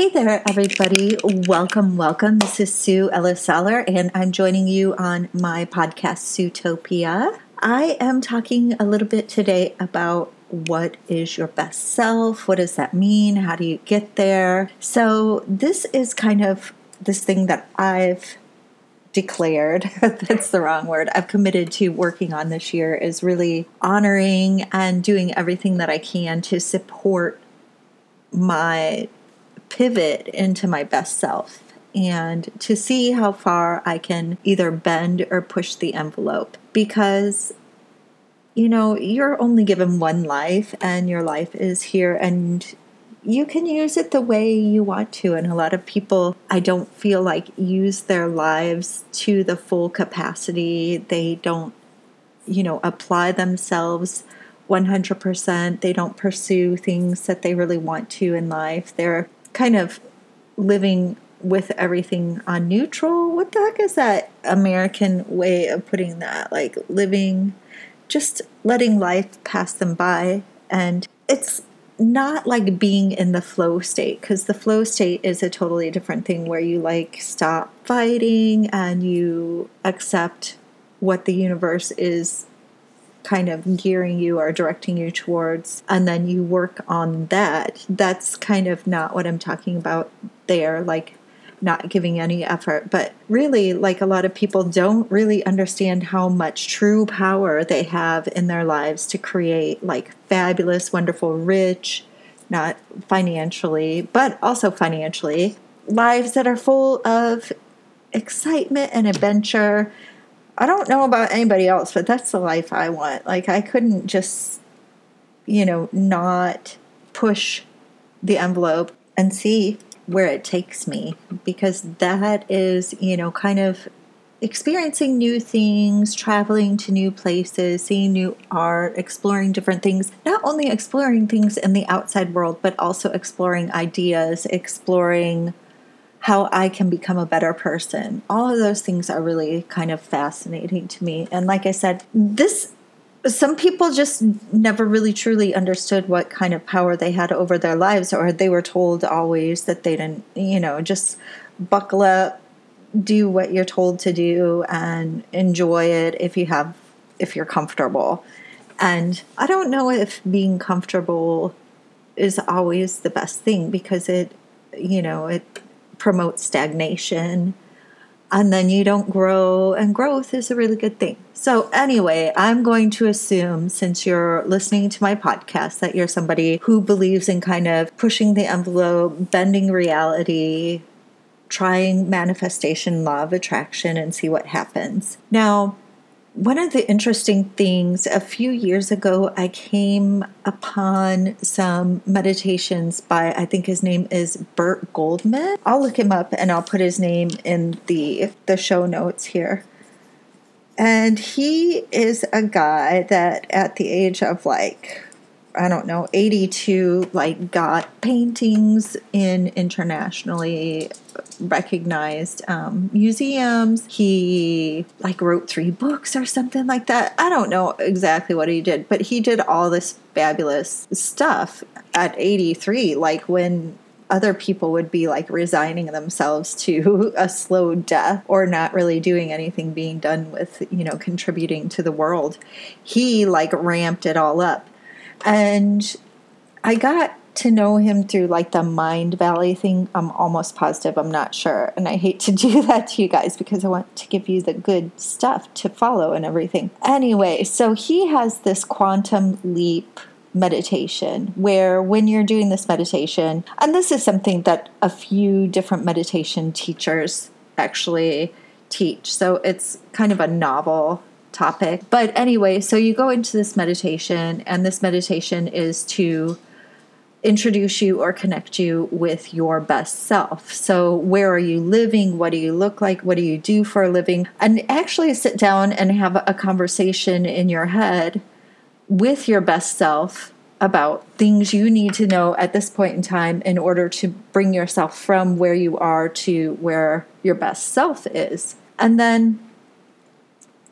Hey there, everybody. Welcome, welcome. This is Sue Ellis Saller, and I'm joining you on my podcast, Suitopia. I am talking a little bit today about what is your best self? What does that mean? How do you get there? So, this is kind of this thing that I've declared that's the wrong word i've committed to working on this year is really honoring and doing everything that i can to support my pivot into my best self and to see how far I can either bend or push the envelope. Because you know you're only given one life and your life is here and you can use it the way you want to. And a lot of people I don't feel like use their lives to the full capacity. They don't you know apply themselves 100% they don't pursue things that they really want to in life. They're kind of living with everything on neutral. What the heck is that American way of putting that? Like living, just letting life pass them by. And it's not like being in the flow state because the flow state is a totally different thing where you like stop fighting and you accept what the universe is kind of gearing you or directing you towards, and then you work on that. That's kind of not what I'm talking about there, like not giving any effort. But really, like a lot of people don't really understand how much true power they have in their lives to create like fabulous, wonderful, rich, not financially, but also financially, lives that are full of excitement and adventure I don't know about anybody else, but that's the life I want. Like, I couldn't just, you know, not push the envelope and see where it takes me because that is, you know, kind of experiencing new things, traveling to new places, seeing new art, exploring different things, not only exploring things in the outside world, but also exploring ideas, exploring how I can become a better person. All of those things are really kind of fascinating to me. And like I said, this some people just never really truly understood what kind of power they had over their lives or they were told always that they didn't, you know, just buckle up, do what you're told to do and enjoy it if you have if you're comfortable. And I don't know if being comfortable is always the best thing because it you know, it promotes stagnation and then you don't grow and growth is a really good thing. So anyway i'm going to assume since you're listening to my podcast that you're somebody who believes in kind of pushing the envelope bending reality trying manifestation law of attraction and see what happens. Now one of the interesting things a few years ago, I came upon some meditations by, I think his name is Burt Goldman. I'll look him up and I'll put his name in the, the show notes here. And he is a guy that at the age of like I don't know, 82, like got paintings in internationally recognized um, museums. He like wrote three books or something like that. I don't know exactly what he did, but he did all this fabulous stuff at 83, like when other people would be like resigning themselves to a slow death or not really doing anything being done with, you know, contributing to the world. He like ramped it all up and I got to know him through like the Mindvalley thing. I'm almost positive, I'm not sure. And I hate to do that to you guys because I want to give you the good stuff to follow and everything. Anyway, so he has this quantum leap meditation where when you're doing this meditation, and this is something that a few different meditation teachers actually teach. So it's kind of a novel topic. But anyway, so you go into this meditation, and this meditation is to introduce you or connect you with your best self. So, where are you living? What do you look like? What do you do for a living? And actually sit down and have a conversation in your head with your best self about things you need to know at this point in time in order to bring yourself from where you are to where your best self is. And then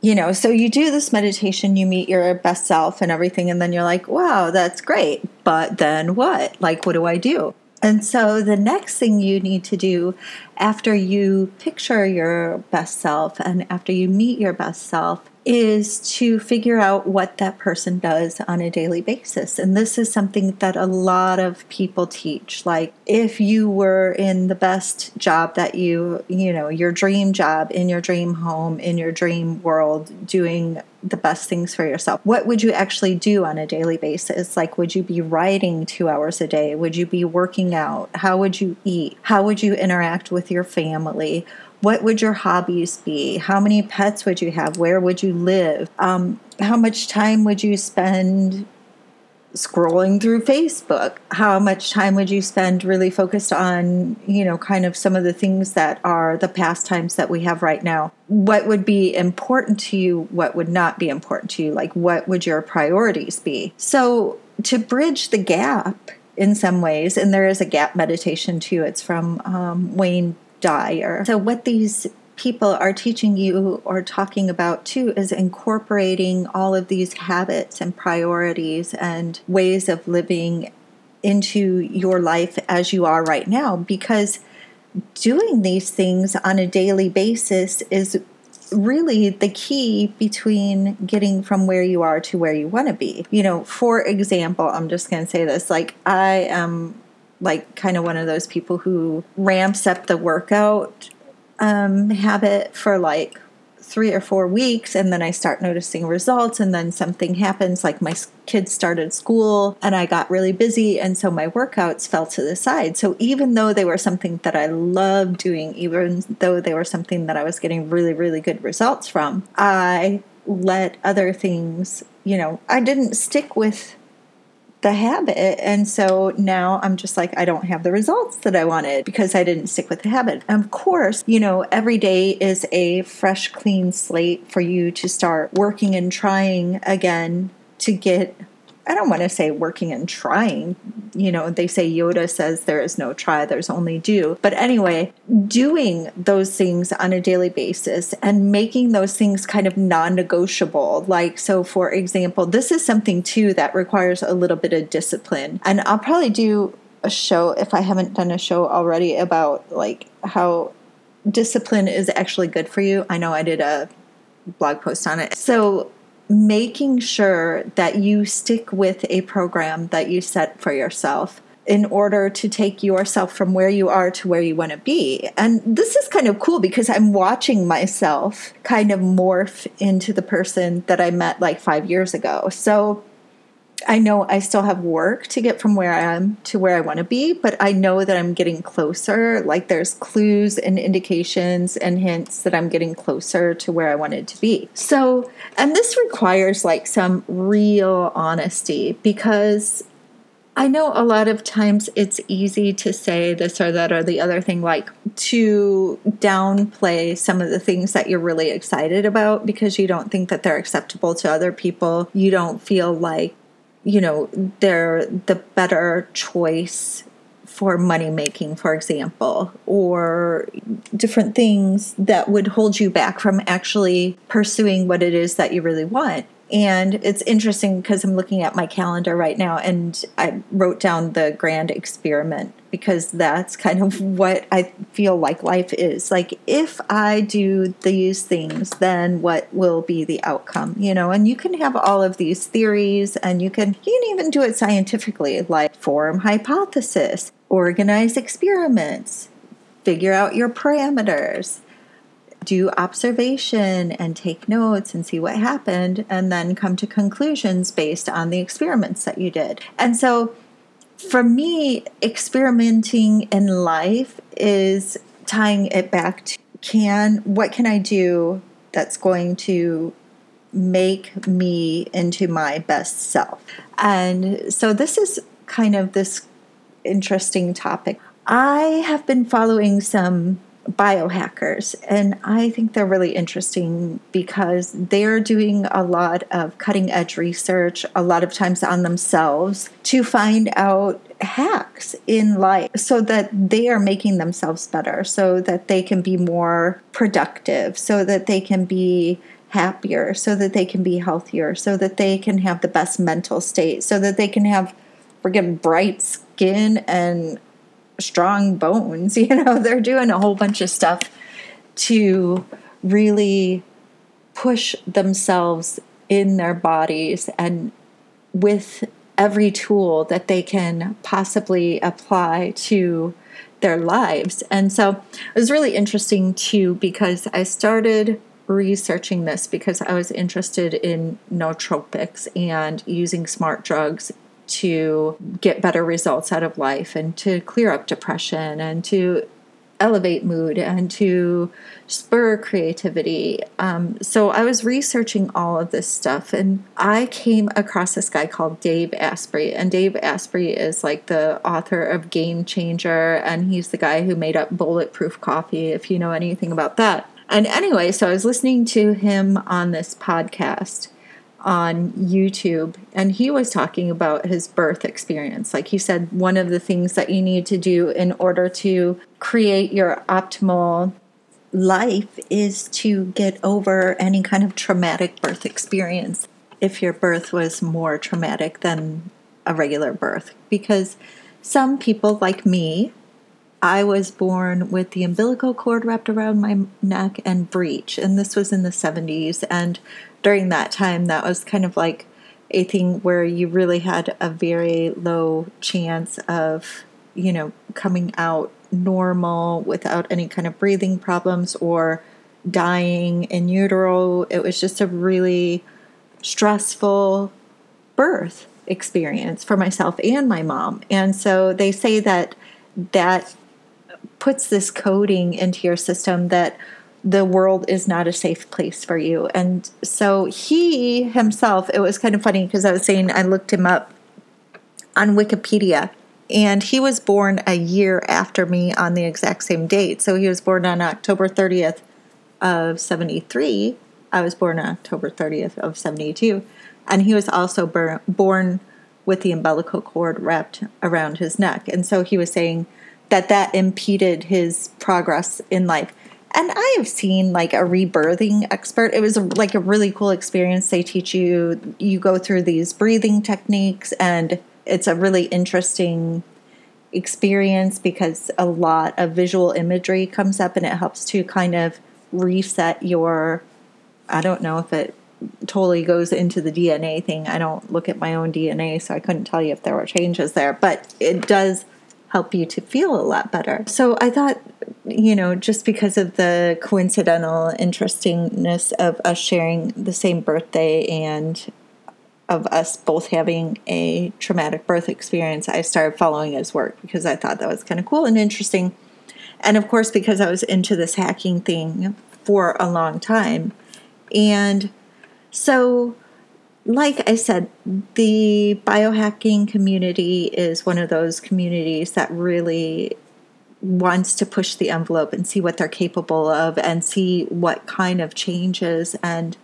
you know, so you do this meditation, you meet your best self and everything, and then you're like, wow, that's great. But then what? Like, what do I do? And so the next thing you need to do after you picture your best self and after you meet your best self is to figure out what that person does on a daily basis. And this is something that a lot of people teach. Like if you were in the best job that you, you know, your dream job in your dream home, in your dream world, doing the best things for yourself. What would you actually do on a daily basis? Like, would you be writing two hours a day? Would you be working out? How would you eat? How would you interact with your family? What would your hobbies be? How many pets would you have? Where would you live? Um, how much time would you spend scrolling through Facebook? How much time would you spend really focused on, you know, kind of some of the things that are the pastimes that we have right now? What would be important to you? What would not be important to you? Like, what would your priorities be? So, to bridge the gap in some ways, and there is a gap meditation too, it's from um, Wayne Dyer. So, what these people are teaching you or talking about too is incorporating all of these habits and priorities and ways of living into your life as you are right now because doing these things on a daily basis is really the key between getting from where you are to where you want to be. You know, for example, I'm just going to say this like I am like kind of one of those people who ramps up the workout um, habit for like three or four weeks and then I start noticing results and then something happens like my kids started school and I got really busy and so my workouts fell to the side. So even though they were something that I loved doing even though they were something that I was getting really really good results from, I let other things, you know, I didn't stick with the habit. And so now I'm just like, I don't have the results that I wanted because I didn't stick with the habit. And of course, you know, every day is a fresh, clean slate for you to start working and trying again to get I don't want to say working and trying. You know, they say Yoda says there is no try, there's only do. But anyway, doing those things on a daily basis and making those things kind of non negotiable. Like, so for example, this is something too that requires a little bit of discipline. And I'll probably do a show if I haven't done a show already about like how discipline is actually good for you. I know I did a blog post on it. So making sure that you stick with a program that you set for yourself in order to take yourself from where you are to where you want to be. And this is kind of cool because I'm watching myself kind of morph into the person that I met like five years ago. So I know I still have work to get from where I am to where I want to be, but I know that I'm getting closer. Like there's clues and indications and hints that I'm getting closer to where I wanted to be. So, and this requires like some real honesty because I know a lot of times it's easy to say this or that or the other thing, like to downplay some of the things that you're really excited about because you don't think that they're acceptable to other people. You don't feel like you know they're the better choice for money making for example or different things that would hold you back from actually pursuing what it is that you really want and it's interesting because I'm looking at my calendar right now and I wrote down the grand experiment because that's kind of what I feel like life is. Like, if I do these things, then what will be the outcome? You know, and you can have all of these theories and you can, you can even do it scientifically, like form hypothesis, organize experiments, figure out your parameters do observation and take notes and see what happened, and then come to conclusions based on the experiments that you did. And so, for me, experimenting in life is tying it back to can what can I do that's going to make me into my best self. And so this is kind of this interesting topic. I have been following some biohackers. And I think they're really interesting because they're doing a lot of cutting edge research, a lot of times on themselves, to find out hacks in life so that they are making themselves better, so that they can be more productive, so that they can be happier, so that they can be healthier, so that they can have the best mental state, so that they can have friggin' bright skin and strong bones. You know, they're doing a whole bunch of stuff to really push themselves in their bodies and with every tool that they can possibly apply to their lives. And so it was really interesting too because I started researching this because I was interested in nootropics and using smart drugs to get better results out of life and to clear up depression and to elevate mood and to spur creativity. Um, so I was researching all of this stuff and I came across this guy called Dave Asprey. And Dave Asprey is like the author of Game Changer and he's the guy who made up Bulletproof Coffee, if you know anything about that. And anyway, so I was listening to him on this podcast on YouTube, and he was talking about his birth experience. Like he said, one of the things that you need to do in order to create your optimal life is to get over any kind of traumatic birth experience if your birth was more traumatic than a regular birth. Because some people, like me, I was born with the umbilical cord wrapped around my neck and breech, and this was in the 70s. And during that time, that was kind of like a thing where you really had a very low chance of, you know, coming out normal without any kind of breathing problems or dying in utero. It was just a really stressful birth experience for myself and my mom. And so they say that that puts this coding into your system that the world is not a safe place for you. And so he himself, it was kind of funny because I was saying I looked him up on Wikipedia and he was born a year after me on the exact same date. So he was born on October 30th of 73. I was born on October 30th of 72. And he was also born with the umbilical cord wrapped around his neck. And so he was saying that that impeded his progress in life. And I have seen like a rebirthing expert. It was like a really cool experience. They teach you, you go through these breathing techniques, and it's a really interesting experience because a lot of visual imagery comes up and it helps to kind of reset your. I don't know if it totally goes into the DNA thing. I don't look at my own DNA, so I couldn't tell you if there were changes there, but it does help you to feel a lot better. So I thought, you know, just because of the coincidental interestingness of us sharing the same birthday and of us both having a traumatic birth experience, I started following his work because I thought that was kind of cool and interesting. And of course, because I was into this hacking thing for a long time. And so like I said, the biohacking community is one of those communities that really wants to push the envelope and see what they're capable of and see what kind of changes and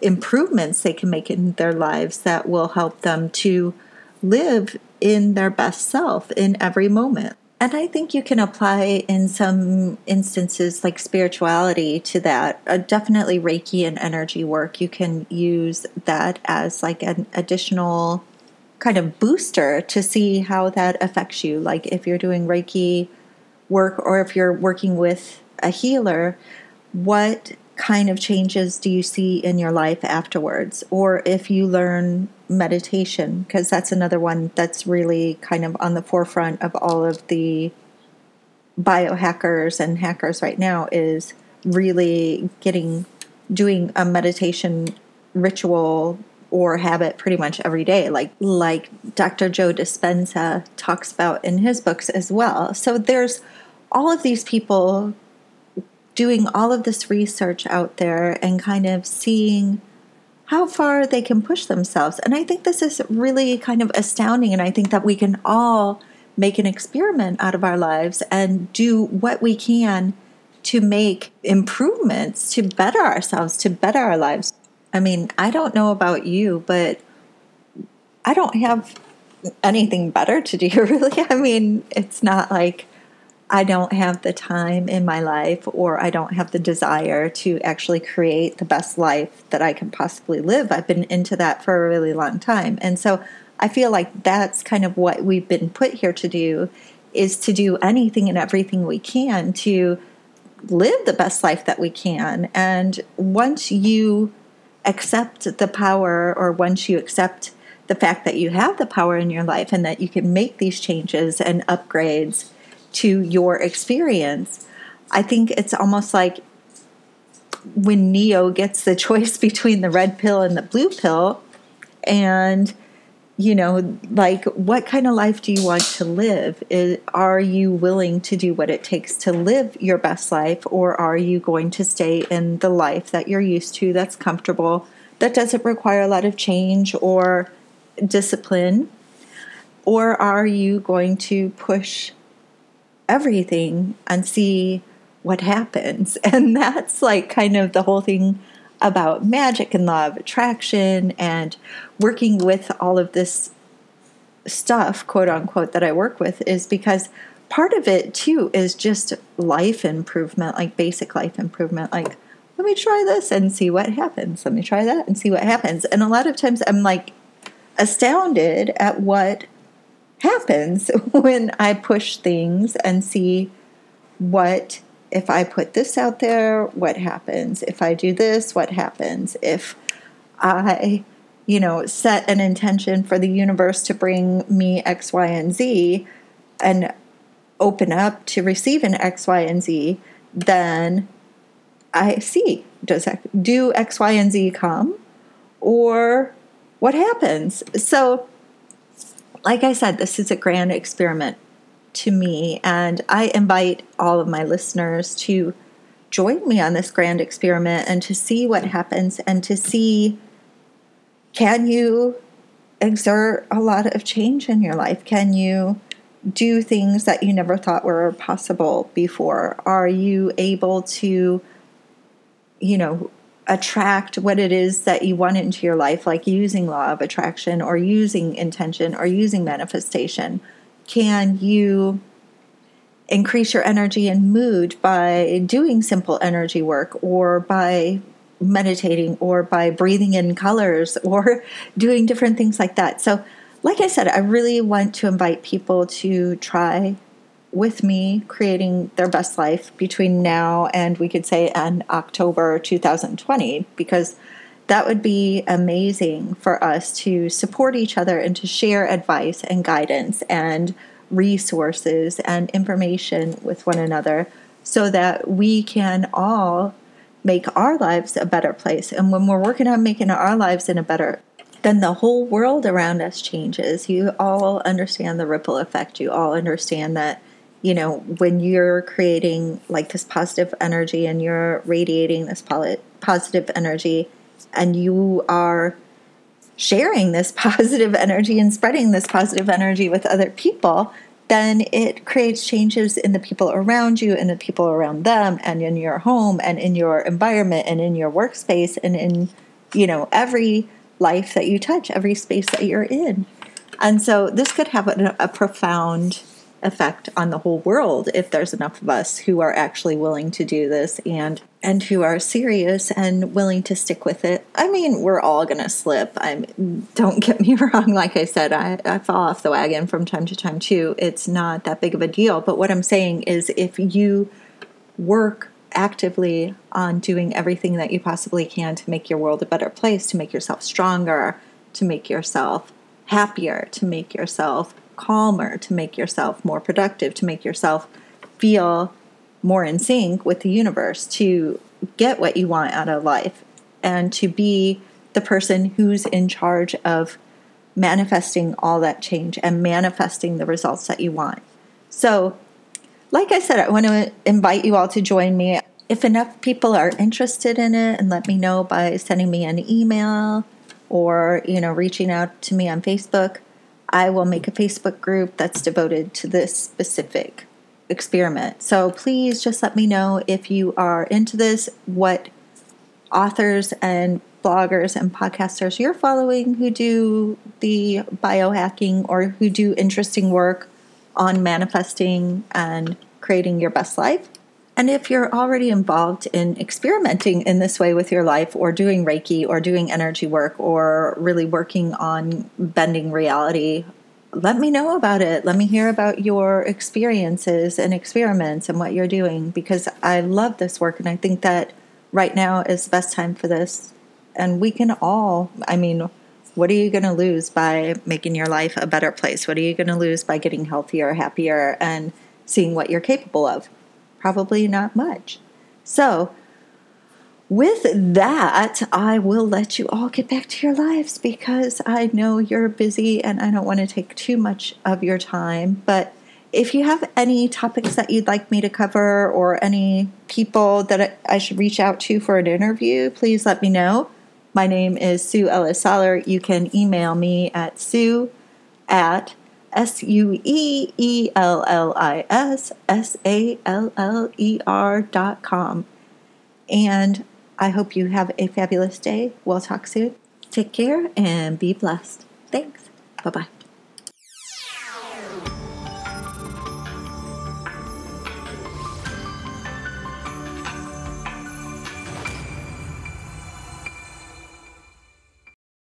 improvements they can make in their lives that will help them to live in their best self in every moment. And I think you can apply in some instances like spirituality to that. Uh, definitely Reiki and energy work. You can use that as like an additional kind of booster to see how that affects you. Like if you're doing Reiki work or if you're working with a healer, what kind of changes do you see in your life afterwards? Or if you learn meditation, because that's another one that's really kind of on the forefront of all of the biohackers and hackers right now, is really getting doing a meditation ritual or habit pretty much every day like like Dr. Joe Dispenza talks about in his books as well. So there's all of these people doing all of this research out there and kind of seeing how far they can push themselves. And I think this is really kind of astounding. And I think that we can all make an experiment out of our lives and do what we can to make improvements to better ourselves, to better our lives. I mean, I don't know about you, but I don't have anything better to do, really. I mean, it's not like I don't have the time in my life or I don't have the desire to actually create the best life that I can possibly live. I've been into that for a really long time. And so I feel like that's kind of what we've been put here to do is to do anything and everything we can to live the best life that we can. And once you accept the power, or once you accept the fact that you have the power in your life and that you can make these changes and upgrades to your experience, I think it's almost like when Neo gets the choice between the red pill and the blue pill, and you know, like what kind of life do you want to live? Is, are you willing to do what it takes to live your best life, or are you going to stay in the life that you're used to, that's comfortable, that doesn't require a lot of change or discipline? Or are you going to push everything and see what happens? And that's like kind of the whole thing about magic and law of attraction and working with all of this stuff, quote unquote, that I work with is because part of it too is just life improvement, like basic life improvement. Like, let me try this and see what happens. Let me try that and see what happens. And a lot of times I'm like astounded at what happens when I push things and see what if I put this out there, what happens? If I do this, what happens? If I, you know, set an intention for the universe to bring me X, Y, and Z and open up to receive an X, Y, and Z, then I see does do X, Y, and Z come or what happens? So, like I said, this is a grand experiment to me. And I invite all of my listeners to join me on this grand experiment and to see what happens and to see can you exert a lot of change in your life? Can you do things that you never thought were possible before? Are you able to, you know, attract what it is that you want into your life, like using law of attraction or using intention or using manifestation? can you increase your energy and mood by doing simple energy work or by meditating or by breathing in colors or doing different things like that. So, like I said, I really want to invite people to try with me creating their best life between now and we could say and October 2020 because that would be amazing for us to support each other and to share advice and guidance and resources and information with one another so that we can all make our lives a better place. And when we're working on making our lives in a better then the whole world around us changes. You all understand the ripple effect. You all understand that, you know, when you're creating like this positive energy and you're radiating this positive energy, and you are sharing this positive energy and spreading this positive energy with other people, then it creates changes in the people around you and the people around them and in your home and in your environment and in your workspace and in you know every life that you touch every space that you're in. And so this could have a, a profound effect on the whole world if there's enough of us who are actually willing to do this and and who are serious and willing to stick with it. I mean, we're all going to slip. I don't get me wrong. Like I said, I, I fall off the wagon from time to time too. It's not that big of a deal. But what I'm saying is, if you work actively on doing everything that you possibly can to make your world a better place, to make yourself stronger, to make yourself happier, to make yourself calmer, to make yourself more productive, to make yourself feel more in sync with the universe, to get what you want out of life, and to be the person who's in charge of manifesting all that change and manifesting the results that you want. So, like I said, I want to invite you all to join me. If enough people are interested in it, and let me know by sending me an email or you know reaching out to me on Facebook. I will make a Facebook group that's devoted to this specific experiment. So please just let me know if you are into this, what authors and bloggers and podcasters you're following who do the biohacking or who do interesting work on manifesting and creating your best life. And if you're already involved in experimenting in this way with your life, or doing Reiki, or doing energy work, or really working on bending reality let me know about it. Let me hear about your experiences and experiments and what you're doing because I love this work and I think that right now is the best time for this. And we can all, I mean, what are you going to lose by making your life a better place? What are you going to lose by getting healthier, happier, and seeing what you're capable of? Probably not much. So, with that, I will let you all get back to your lives because I know you're busy and I don't want to take too much of your time. But if you have any topics that you'd like me to cover or any people that I should reach out to for an interview, please let me know. My name is Sue Ellis Saller. You can email me at sue at S U E E L L I S S A L L E R dot com. And I hope you have a fabulous day. We'll talk soon. Take care and be blessed. Thanks. Bye bye.